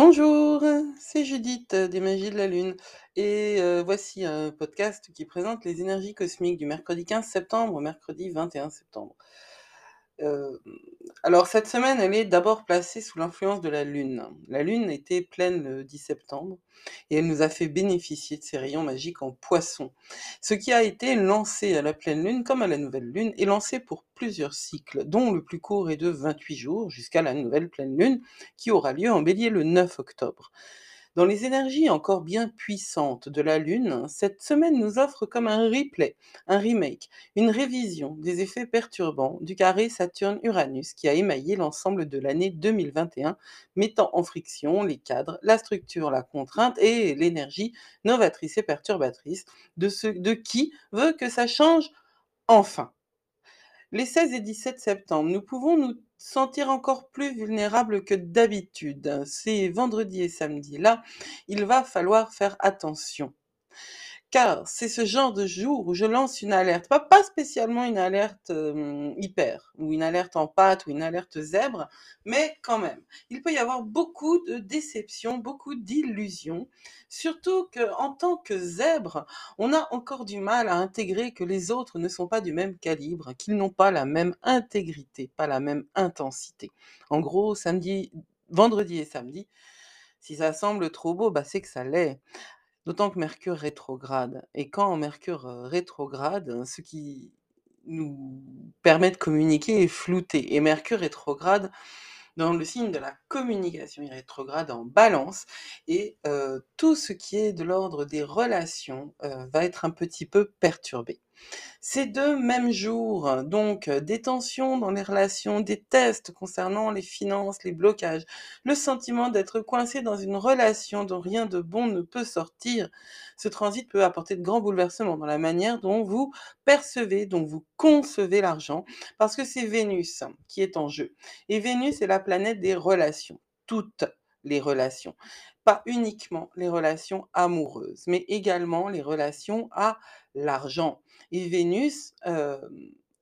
Bonjour, c'est Judith euh, des Magies de la Lune et euh, voici un podcast qui présente les énergies cosmiques du mercredi 15 septembre au mercredi 21 septembre. Euh, alors cette semaine, elle est d'abord placée sous l'influence de la Lune. La Lune était pleine le 10 septembre et elle nous a fait bénéficier de ses rayons magiques en poisson. Ce qui a été lancé à la pleine Lune comme à la nouvelle Lune est lancé pour plusieurs cycles, dont le plus court est de 28 jours jusqu'à la nouvelle pleine Lune qui aura lieu en bélier le 9 octobre. Dans les énergies encore bien puissantes de la Lune, cette semaine nous offre comme un replay, un remake, une révision des effets perturbants du carré Saturne-Uranus qui a émaillé l'ensemble de l'année 2021, mettant en friction les cadres, la structure, la contrainte et l'énergie novatrice et perturbatrice de, ce, de qui veut que ça change enfin. Les 16 et 17 septembre, nous pouvons nous sentir encore plus vulnérables que d'habitude. C'est vendredi et samedi. Là, il va falloir faire attention car c'est ce genre de jour où je lance une alerte, pas, spécialement une alerte hyper, ou une alerte en pâte, ou une alerte zèbre, mais quand même. Il peut y avoir beaucoup de déceptions, beaucoup d'illusions, surtout qu'en tant que zèbre, on a encore du mal à intégrer que les autres ne sont pas du même calibre, qu'ils n'ont pas la même intégrité, pas la même intensité. En gros, samedi, vendredi et samedi, si ça semble trop beau, bah c'est que ça l'est. D'autant que Mercure rétrograde. Et quand Mercure rétrograde, ce qui nous permet de communiquer est flouté. Et Mercure rétrograde dans le signe de la communication, il rétrograde en balance. Et tout ce qui est de l'ordre des relations va être un petit peu perturbé. Ces deux mêmes jours, donc des tensions dans les relations, des tests concernant les finances, les blocages, le sentiment d'être coincé dans une relation dont rien de bon ne peut sortir, ce transit peut apporter de grands bouleversements dans la manière dont vous percevez, dont vous concevez l'argent, parce que c'est Vénus qui est en jeu. Et Vénus est la planète des relations, toutes les relations pas uniquement les relations amoureuses, mais également les relations à l'argent. Et Vénus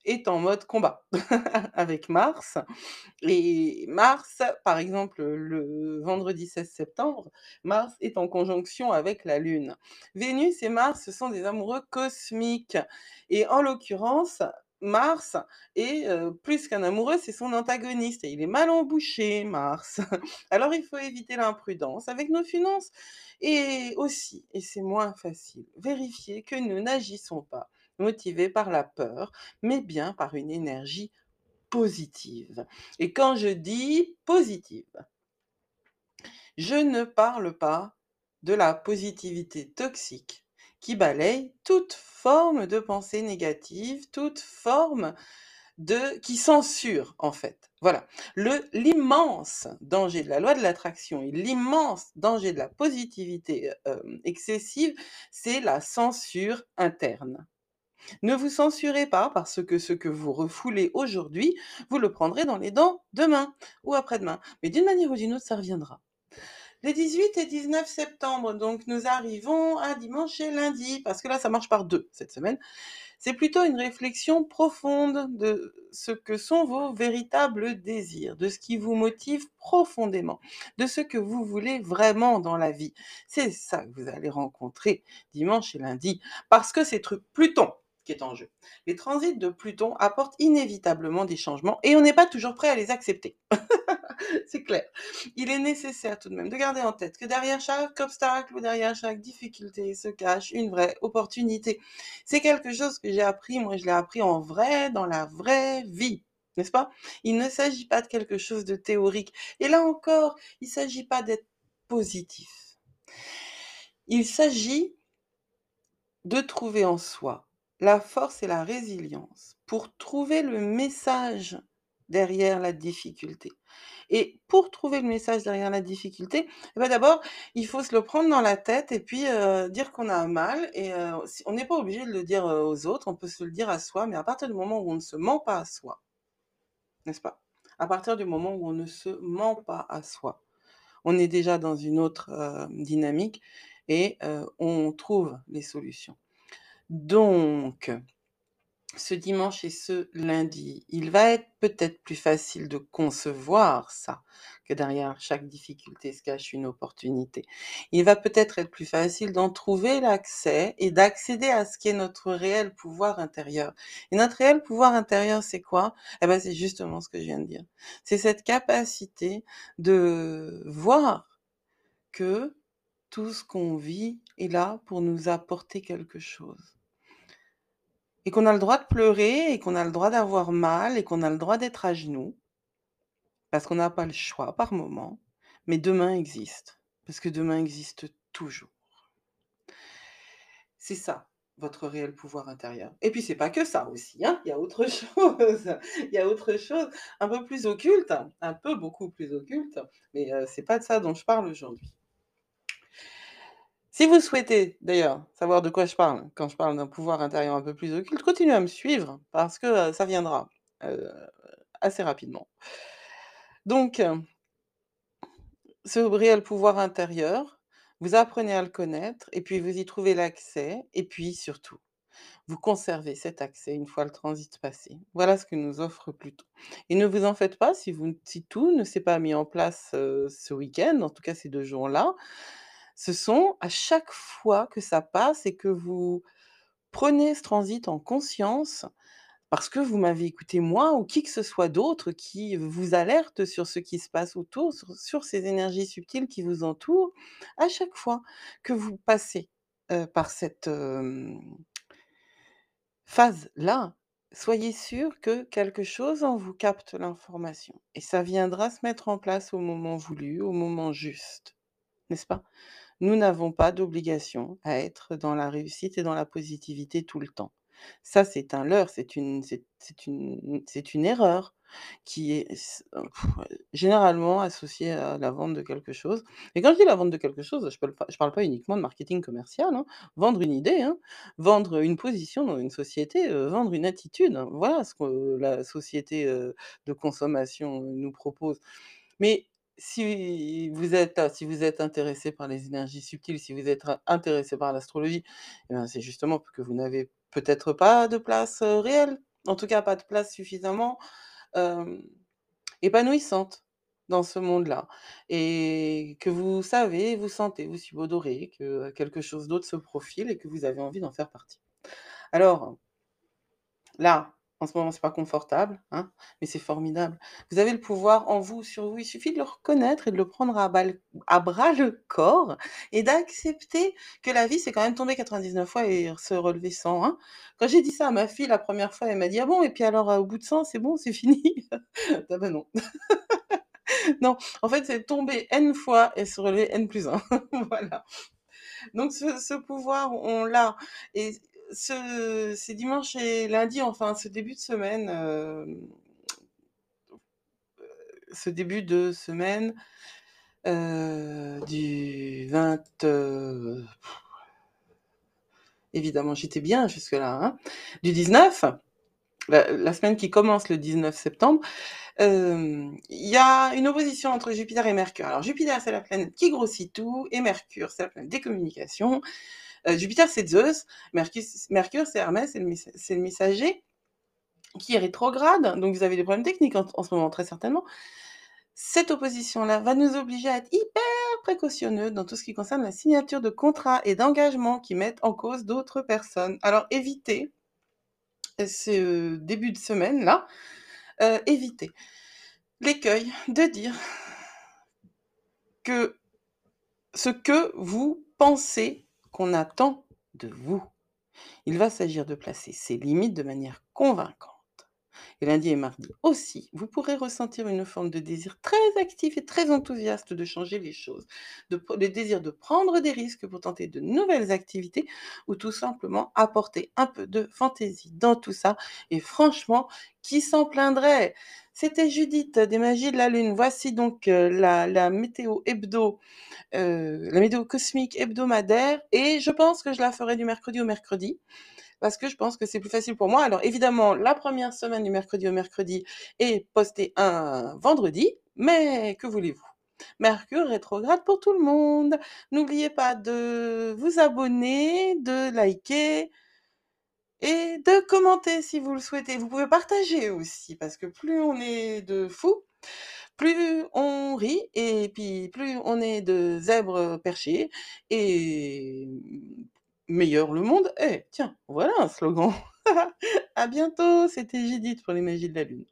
est en mode combat avec Mars. Et Mars, par exemple, le vendredi 16 septembre, Mars est en conjonction avec la Lune. Vénus et Mars, ce sont des amoureux cosmiques. Et en l'occurrence, Mars est plus qu'un amoureux, c'est son antagoniste et il est mal embouché, Mars. Alors il faut éviter l'imprudence avec nos finances et aussi, et c'est moins facile, vérifier que nous n'agissons pas motivés par la peur, mais bien par une énergie positive. Et quand je dis positive, je ne parle pas de la positivité toxique qui balaye toute forme de pensée négative, toute forme de qui censure en fait. Voilà. Le l'immense danger de la loi de l'attraction et l'immense danger de la positivité euh, excessive, c'est la censure interne. Ne vous censurez pas parce que ce que vous refoulez aujourd'hui, vous le prendrez dans les dents demain ou après-demain. Mais d'une manière ou d'une autre, ça reviendra. Les 18 et 19 septembre, donc nous arrivons à dimanche et lundi, parce que là ça marche par deux cette semaine. C'est plutôt une réflexion profonde de ce que sont vos véritables désirs, de ce qui vous motive profondément, de ce que vous voulez vraiment dans la vie. C'est ça que vous allez rencontrer dimanche et lundi, parce que c'est Pluton qui est en jeu. Les transits de Pluton apportent inévitablement des changements et on n'est pas toujours prêt à les accepter. c'est clair. Il est nécessaire tout de même de garder en tête que derrière chaque obstacle ou derrière chaque difficulté se cache une vraie opportunité. C'est quelque chose que j'ai appris, moi je l'ai appris en vrai, dans la vraie vie. N'est-ce pas? Il ne s'agit pas de quelque chose de théorique. Et là encore, il ne s'agit pas d'être positif. Il s'agit de trouver en soi la force et la résilience pour trouver le message derrière la difficulté. Et pour trouver le message derrière la difficulté, eh ben d'abord, il faut se le prendre dans la tête et puis euh, dire qu'on a mal. Et euh, on n'est pas obligé de le dire euh, aux autres, on peut se le dire à soi, mais à partir du moment où on ne se ment pas à soi, n'est-ce pas? À partir du moment où on ne se ment pas à soi, on est déjà dans une autre dynamique et on trouve les solutions. Donc, ce dimanche et ce lundi, il va être peut-être plus facile de concevoir ça, que derrière chaque difficulté se cache une opportunité. Il va peut-être être plus facile d'en trouver l'accès et d'accéder à ce qui est notre réel pouvoir intérieur. Et notre réel pouvoir intérieur, c'est quoi? Eh ben, c'est justement ce que je viens de dire. C'est cette capacité de voir que tout ce qu'on vit est là pour nous apporter quelque chose. Et qu'on a le droit de pleurer et qu'on a le droit d'avoir mal et qu'on a le droit d'être à genoux. Parce qu'on n'a pas le choix par moment. Mais demain existe. Parce que demain existe toujours. C'est ça, votre réel pouvoir intérieur. Et puis c'est pas que ça aussi, hein. Il y a autre chose. Il y a autre chose, un peu plus occulte, un peu beaucoup plus occulte, mais euh, c'est pas de ça dont je parle aujourd'hui. Si vous souhaitez d'ailleurs savoir de quoi je parle quand je parle d'un pouvoir intérieur un peu plus occulte, continuez à me suivre parce que euh, ça viendra euh, assez rapidement. Donc, euh, ce réel pouvoir intérieur, vous apprenez à le connaître et puis vous y trouvez l'accès et puis surtout, vous conservez cet accès une fois le transit passé. Voilà ce que nous offre Pluton. Et ne vous en faites pas si, vous, si tout ne s'est pas mis en place ce week-end, en tout cas ces deux jours-là ce sont à chaque fois que ça passe et que vous prenez ce transit en conscience, parce que vous m'avez écouté moi ou qui que ce soit d'autre qui vous alerte sur ce qui se passe autour, sur, ces énergies subtiles qui vous entourent, à chaque fois que vous passez par cette phase-là, soyez sûr que quelque chose en vous capte l'information. Et ça viendra se mettre en place au moment voulu, au moment juste. N'est-ce pas? Nous n'avons pas d'obligation à être dans la réussite et dans la positivité tout le temps. Ça, c'est un leurre, c'est une, c'est, une, une erreur qui est euh, généralement associée à la vente de quelque chose. Et quand je dis la vente de quelque chose, je ne parle pas uniquement de marketing commercial. hein. Vendre une idée, hein. vendre une position dans une société, euh, vendre une attitude. hein. Voilà ce que la société euh, de consommation nous propose. Mais si vous êtes, si vous êtes intéressé par les énergies subtiles, si vous êtes intéressé par l'astrologie, eh ben, c'est justement que vous n'avez peut-être pas de place réelle, en tout cas pas de place suffisamment épanouissante dans ce monde-là, et que vous savez, vous sentez, vous subodorez que quelque chose d'autre se profile et que vous avez envie d'en faire partie. Alors, là, en ce moment, c'est pas confortable, hein, mais c'est formidable. Vous avez le pouvoir en vous, sur vous. Il suffit de le reconnaître et de le prendre à, bras le corps et d'accepter que la vie, c'est quand même tomber 99 fois et se relever 100. Hein. Quand j'ai dit ça à ma fille la première fois, elle m'a dit Ah bon, et puis alors au bout de 100, c'est bon, c'est fini Ah ben non. non, en fait, c'est tomber N fois et se relever N plus 1. voilà. Donc ce, ce pouvoir, on l'a. Et ce, ces dimanches et lundi, enfin ce début de semaine, euh, ce début de semaine euh, du 20... Euh, évidemment, j'étais bien jusque-là. Hein, du 19, la, semaine qui commence le 19 septembre, il y a une opposition entre Jupiter et Mercure. Alors Jupiter, c'est la planète qui grossit tout, et Mercure, c'est la planète des communications. Euh, Jupiter, c'est Zeus. Mercure, c'est Hermès, c'est le, messager qui est rétrograde. Donc, vous avez des problèmes techniques en, ce moment, très certainement. Cette opposition-là va nous obliger à être hyper précautionneux dans tout ce qui concerne la signature de contrats et d'engagements qui mettent en cause d'autres personnes. Alors, évitez ce début de semaine-là, euh, évitez l'écueil de dire que ce que vous pensez qu'on attend de vous. Il va s'agir de placer ses limites de manière convaincante. Et lundi et mardi aussi, vous pourrez ressentir une forme de désir très actif et très enthousiaste de changer les choses, de, le désir de prendre des risques pour tenter de nouvelles activités ou tout simplement apporter un peu de fantaisie dans tout ça. Et franchement, qui s'en plaindrait? C'était Judith des Magies de la Lune. Voici donc euh, la, météo hebdo, euh, la météo cosmique hebdomadaire. Et je pense que je la ferai du mercredi au mercredi parce que je pense que c'est plus facile pour moi. Alors évidemment, la première semaine du mercredi au mercredi est postée un vendredi, mais que voulez-vous? Mercure rétrograde pour tout le monde. N'oubliez pas de vous abonner, de liker, et de commenter si vous le souhaitez. Vous pouvez partager aussi, parce que plus on est de fous, plus on rit, et puis plus on est de zèbres perchés, et meilleur le monde est. Tiens, voilà un slogan. À bientôt, c'était Judith pour les Magies de la Lune.